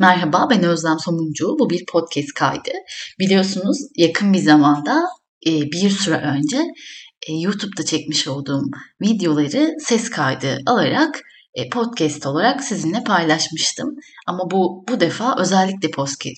Merhaba ben Özlem Somuncu. Bu bir podcast kaydı. Biliyorsunuz yakın bir zamanda e, bir süre önce e, YouTube'da çekmiş olduğum videoları ses kaydı alarak e, podcast olarak sizinle paylaşmıştım. Ama bu bu defa özellikle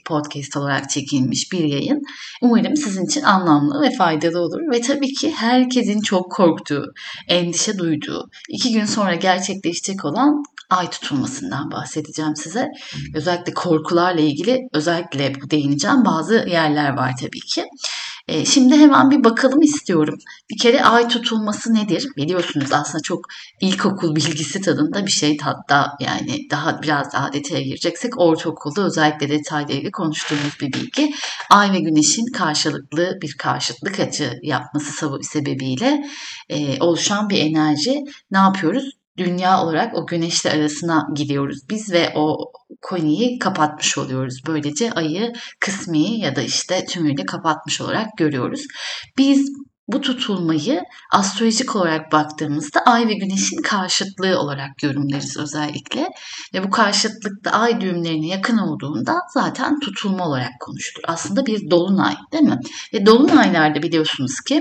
podcast, olarak çekilmiş bir yayın. Umarım sizin için anlamlı ve faydalı olur. Ve tabii ki herkesin çok korktuğu, endişe duyduğu, iki gün sonra gerçekleşecek olan ay tutulmasından bahsedeceğim size. Özellikle korkularla ilgili özellikle değineceğim bazı yerler var tabii ki. E, şimdi hemen bir bakalım istiyorum. Bir kere ay tutulması nedir? Biliyorsunuz aslında çok ilkokul bilgisi tadında bir şey hatta yani daha biraz daha detaya gireceksek ortaokulda özellikle detaylı ilgili konuştuğumuz bir bilgi. Ay ve güneşin karşılıklı bir karşıtlık açı yapması sebebiyle e, oluşan bir enerji ne yapıyoruz? Dünya olarak o güneşle arasına gidiyoruz biz ve o koniyi kapatmış oluyoruz. Böylece ayı kısmi ya da işte tümüyle kapatmış olarak görüyoruz. Biz bu tutulmayı astrolojik olarak baktığımızda ay ve güneşin karşıtlığı olarak yorumlarız özellikle. Ve bu karşıtlıkta ay düğümlerine yakın olduğunda zaten tutulma olarak konuşulur. Aslında bir dolunay değil mi? Ve dolunaylarda biliyorsunuz ki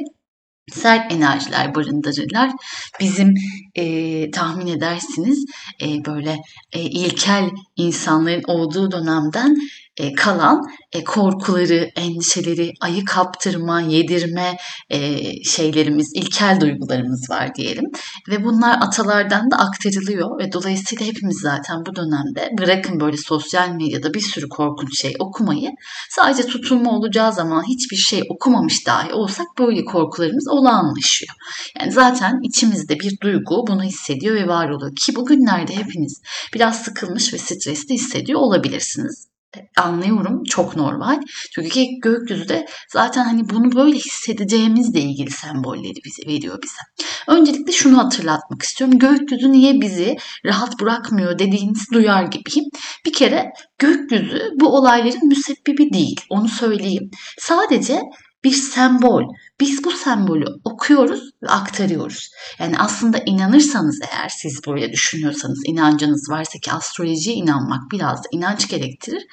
sert enerjiler barındırırlar. Bizim e, tahmin edersiniz e, böyle e, ilkel insanların olduğu dönemden e, kalan e, korkuları, endişeleri, ayı kaptırma, yedirme e, şeylerimiz, ilkel duygularımız var diyelim. Ve bunlar atalardan da aktarılıyor ve dolayısıyla hepimiz zaten bu dönemde bırakın böyle sosyal medyada bir sürü korkunç şey okumayı sadece tutulma olacağı zaman hiçbir şey okumamış dahi olsak böyle korkularımız olağanlaşıyor. Yani zaten içimizde bir duygu bunu hissediyor ve var oluyor ki bugünlerde hepiniz biraz sıkılmış ve stresli hissediyor olabilirsiniz anlıyorum çok normal. Çünkü gökyüzü de zaten hani bunu böyle hissedeceğimizle ilgili sembolleri bize veriyor bize. Öncelikle şunu hatırlatmak istiyorum. Gökyüzü niye bizi rahat bırakmıyor dediğinizi duyar gibiyim. Bir kere gökyüzü bu olayların müsebbibi değil. Onu söyleyeyim. Sadece bir sembol. Biz bu sembolü okuyoruz ve aktarıyoruz. Yani aslında inanırsanız eğer siz böyle düşünüyorsanız inancınız varsa ki astrolojiye inanmak biraz da inanç gerektirir.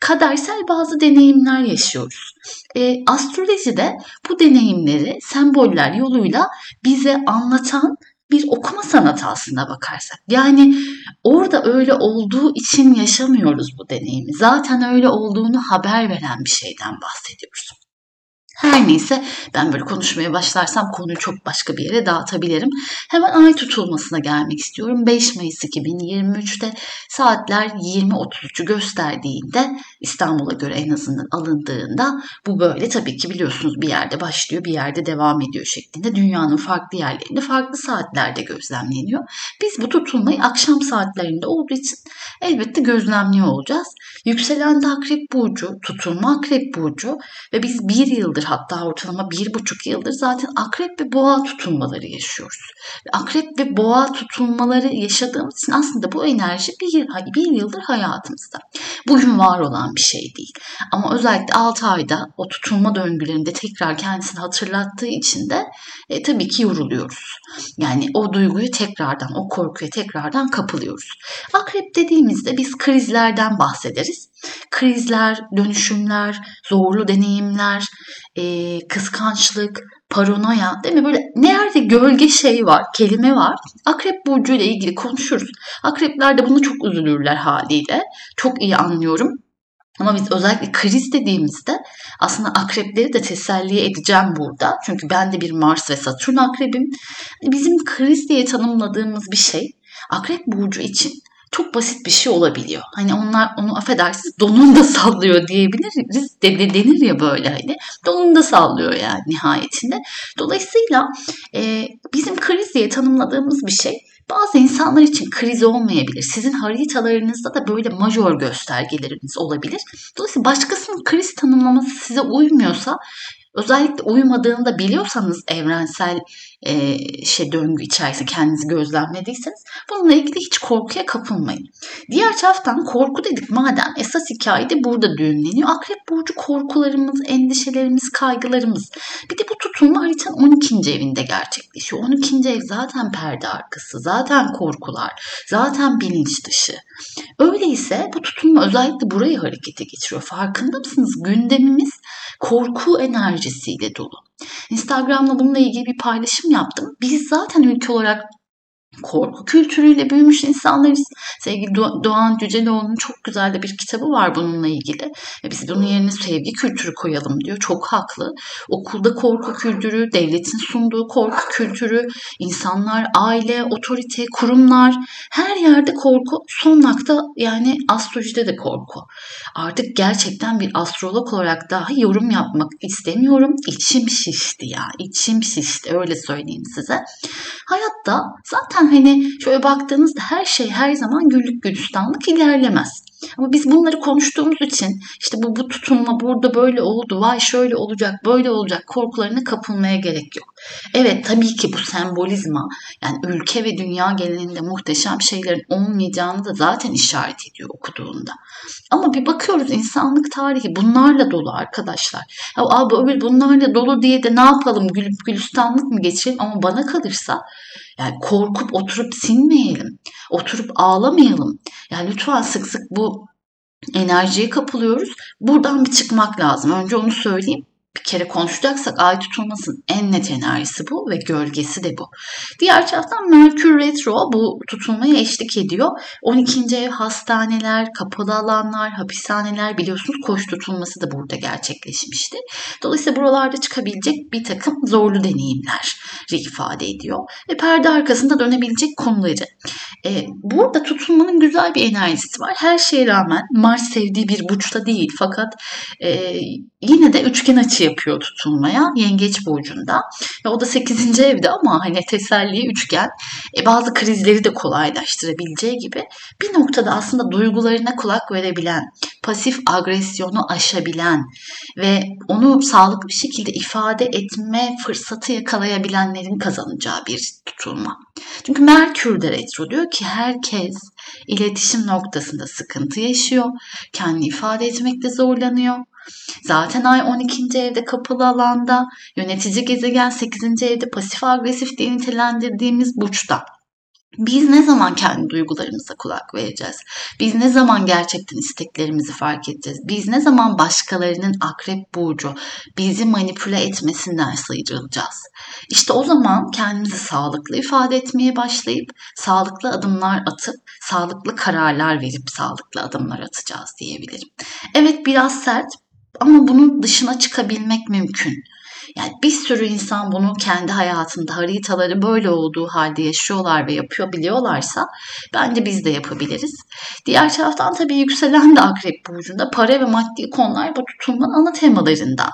Kadersel bazı deneyimler yaşıyoruz. E, astrolojide bu deneyimleri semboller yoluyla bize anlatan bir okuma sanatı aslında bakarsak. Yani orada öyle olduğu için yaşamıyoruz bu deneyimi. Zaten öyle olduğunu haber veren bir şeyden bahsediyoruz. Her neyse ben böyle konuşmaya başlarsam konuyu çok başka bir yere dağıtabilirim. Hemen ay tutulmasına gelmek istiyorum. 5 Mayıs 2023'te saatler 20.33'ü gösterdiğinde İstanbul'a göre en azından alındığında bu böyle tabii ki biliyorsunuz bir yerde başlıyor bir yerde devam ediyor şeklinde. Dünyanın farklı yerlerinde farklı saatlerde gözlemleniyor. Biz bu tutulmayı akşam saatlerinde olduğu için elbette gözlemliyor olacağız. Yükselen de Akrep Burcu, tutulma Akrep Burcu ve biz bir yıldır hatta ortalama bir buçuk yıldır zaten akrep ve boğa tutulmaları yaşıyoruz. Akrep ve boğa tutulmaları yaşadığımız için aslında bu enerji bir, bir yıldır hayatımızda. Bugün var olan bir şey değil. Ama özellikle 6 ayda o tutulma döngülerinde tekrar kendisini hatırlattığı için de e, tabii ki yoruluyoruz. Yani o duyguyu tekrardan, o korkuya tekrardan kapılıyoruz. Akrep dediğimizde biz krizlerden bahsederiz krizler, dönüşümler, zorlu deneyimler, e, kıskançlık, paranoya değil mi? Böyle nerede gölge şey var, kelime var. Akrep burcu ile ilgili konuşuruz. Akrepler de bunu çok üzülürler haliyle. Çok iyi anlıyorum. Ama biz özellikle kriz dediğimizde aslında akrepleri de teselli edeceğim burada. Çünkü ben de bir Mars ve Satürn akrebim. Bizim kriz diye tanımladığımız bir şey akrep burcu için çok basit bir şey olabiliyor. Hani onlar onu affedersiniz donunda sallıyor diyebiliriz. De, de, denir ya böyle hani. Donunda sallıyor yani nihayetinde. Dolayısıyla e, bizim kriz diye tanımladığımız bir şey bazı insanlar için kriz olmayabilir. Sizin haritalarınızda da böyle majör göstergeleriniz olabilir. Dolayısıyla başkasının kriz tanımlaması size uymuyorsa özellikle uymadığını da biliyorsanız evrensel e, şey döngü içerisinde kendinizi gözlemlediyseniz bununla ilgili hiç korkuya kapılmayın. Diğer taraftan korku dedik madem esas hikaye de burada düğümleniyor. Akrep burcu korkularımız, endişelerimiz, kaygılarımız. Bir de bu tutulma haritanın 12. evinde gerçekleşiyor. 12. ev zaten perde arkası, zaten korkular, zaten bilinç dışı. Öyleyse bu tutulma özellikle burayı harekete geçiriyor. Farkında mısınız? Gündemimiz korku enerjisiyle dolu. Instagram'da bununla ilgili bir paylaşım yaptım. Biz zaten ülke olarak korku kültürüyle büyümüş insanlarız. Sevgili Doğan Cüceloğlu'nun çok güzel de bir kitabı var bununla ilgili. Ve biz bunun yerine sevgi kültürü koyalım diyor. Çok haklı. Okulda korku kültürü, devletin sunduğu korku kültürü, insanlar, aile, otorite, kurumlar her yerde korku. Son nokta yani astrolojide de korku. Artık gerçekten bir astrolog olarak dahi yorum yapmak istemiyorum. İçim şişti ya. İçim şişti öyle söyleyeyim size. Hayatta zaten zaten hani şöyle baktığınızda her şey her zaman güllük gülistanlık ilerlemez. Ama biz bunları konuştuğumuz için işte bu, bu tutunma burada böyle oldu, vay şöyle olacak, böyle olacak korkularına kapılmaya gerek yok. Evet tabii ki bu sembolizma yani ülke ve dünya genelinde muhteşem şeylerin olmayacağını da zaten işaret ediyor okuduğunda. Ama bir bakıyoruz insanlık tarihi bunlarla dolu arkadaşlar. Ya abi bunlarla dolu diye de ne yapalım gülüp gülistanlık mı geçelim ama bana kalırsa yani korkup oturup sinmeyelim. Oturup ağlamayalım. Yani lütfen sık sık bu enerjiye kapılıyoruz. Buradan bir çıkmak lazım. Önce onu söyleyeyim bir kere konuşacaksak ay tutulmasının en net enerjisi bu ve gölgesi de bu. Diğer taraftan Merkür Retro bu tutulmaya eşlik ediyor. 12. ev hastaneler, kapalı alanlar, hapishaneler biliyorsunuz koş tutulması da burada gerçekleşmişti. Dolayısıyla buralarda çıkabilecek bir takım zorlu deneyimler ifade ediyor. Ve perde arkasında dönebilecek konuları. Ee, burada tutulmanın güzel bir enerjisi var. Her şeye rağmen Mars sevdiği bir burçta değil fakat e, yine de üçgen açı yapıyor tutulmaya Yengeç burcunda. Ve o da 8. evde ama hani teselli üçgen e, bazı krizleri de kolaylaştırabileceği gibi bir noktada aslında duygularına kulak verebilen, pasif agresyonu aşabilen ve onu sağlıklı bir şekilde ifade etme fırsatı yakalayabilenlerin kazanacağı bir tutulma. Çünkü Merkür de retro diyor ki herkes iletişim noktasında sıkıntı yaşıyor. Kendini ifade etmekte zorlanıyor. Zaten ay 12. evde kapalı alanda, yönetici gezegen 8. evde pasif agresif diye nitelendirdiğimiz burçta. Biz ne zaman kendi duygularımıza kulak vereceğiz? Biz ne zaman gerçekten isteklerimizi fark edeceğiz? Biz ne zaman başkalarının akrep burcu bizi manipüle etmesinden sıyrılacağız? İşte o zaman kendimizi sağlıklı ifade etmeye başlayıp sağlıklı adımlar atıp sağlıklı kararlar verip sağlıklı adımlar atacağız diyebilirim. Evet biraz sert ama bunun dışına çıkabilmek mümkün. Yani bir sürü insan bunu kendi hayatında haritaları böyle olduğu halde yaşıyorlar ve yapıyor biliyorlarsa bence biz de yapabiliriz. Diğer taraftan tabii yükselen de akrep burcunda para ve maddi konular bu tutulmanın ana temalarından.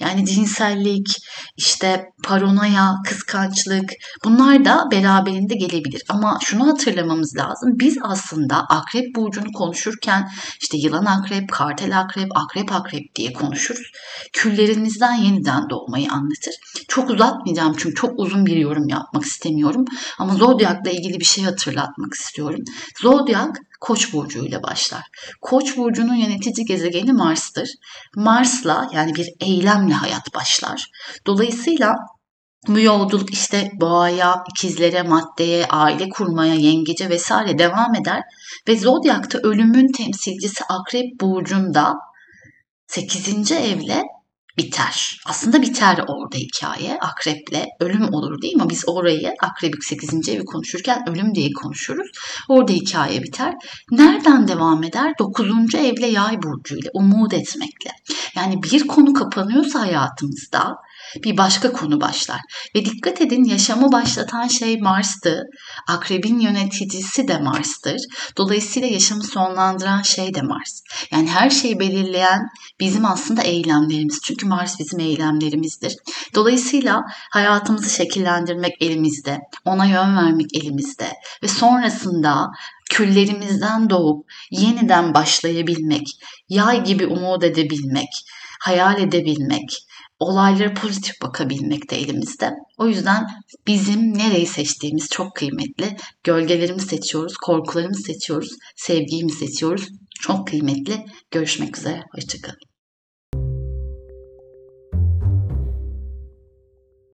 Yani cinsellik, işte paranoya, kıskançlık bunlar da beraberinde gelebilir. Ama şunu hatırlamamız lazım. Biz aslında akrep burcunu konuşurken işte yılan akrep, kartel akrep, akrep akrep diye konuşuruz. Küllerinizden yeniden doğmayı olmayı anlatır. Çok uzatmayacağım çünkü çok uzun bir yorum yapmak istemiyorum. Ama Zodyak'la ilgili bir şey hatırlatmak istiyorum. Zodyak Koç burcuyla başlar. Koç burcunun yönetici gezegeni Mars'tır. Mars'la yani bir eylemle hayat başlar. Dolayısıyla bu yolculuk işte boğaya, ikizlere, maddeye, aile kurmaya, yengece vesaire devam eder ve Zodyak'ta ölümün temsilcisi Akrep burcunda 8. evle biter. Aslında biter orada hikaye. Akreple ölüm olur değil mi? Biz orayı akrep 8. evi konuşurken ölüm diye konuşuruz. Orada hikaye biter. Nereden devam eder? 9. evle yay burcuyla, umut etmekle. Yani bir konu kapanıyorsa hayatımızda bir başka konu başlar. Ve dikkat edin yaşamı başlatan şey Mars'tı. Akrebin yöneticisi de Mars'tır. Dolayısıyla yaşamı sonlandıran şey de Mars. Yani her şeyi belirleyen bizim aslında eylemlerimiz. Çünkü Mars bizim eylemlerimizdir. Dolayısıyla hayatımızı şekillendirmek elimizde. Ona yön vermek elimizde. Ve sonrasında küllerimizden doğup yeniden başlayabilmek, yay gibi umut edebilmek, hayal edebilmek, olaylara pozitif bakabilmek de elimizde. O yüzden bizim nereyi seçtiğimiz çok kıymetli. Gölgelerimizi seçiyoruz, korkularımızı seçiyoruz, sevgiyi seçiyoruz. Çok kıymetli. Görüşmek üzere. Hoşçakalın.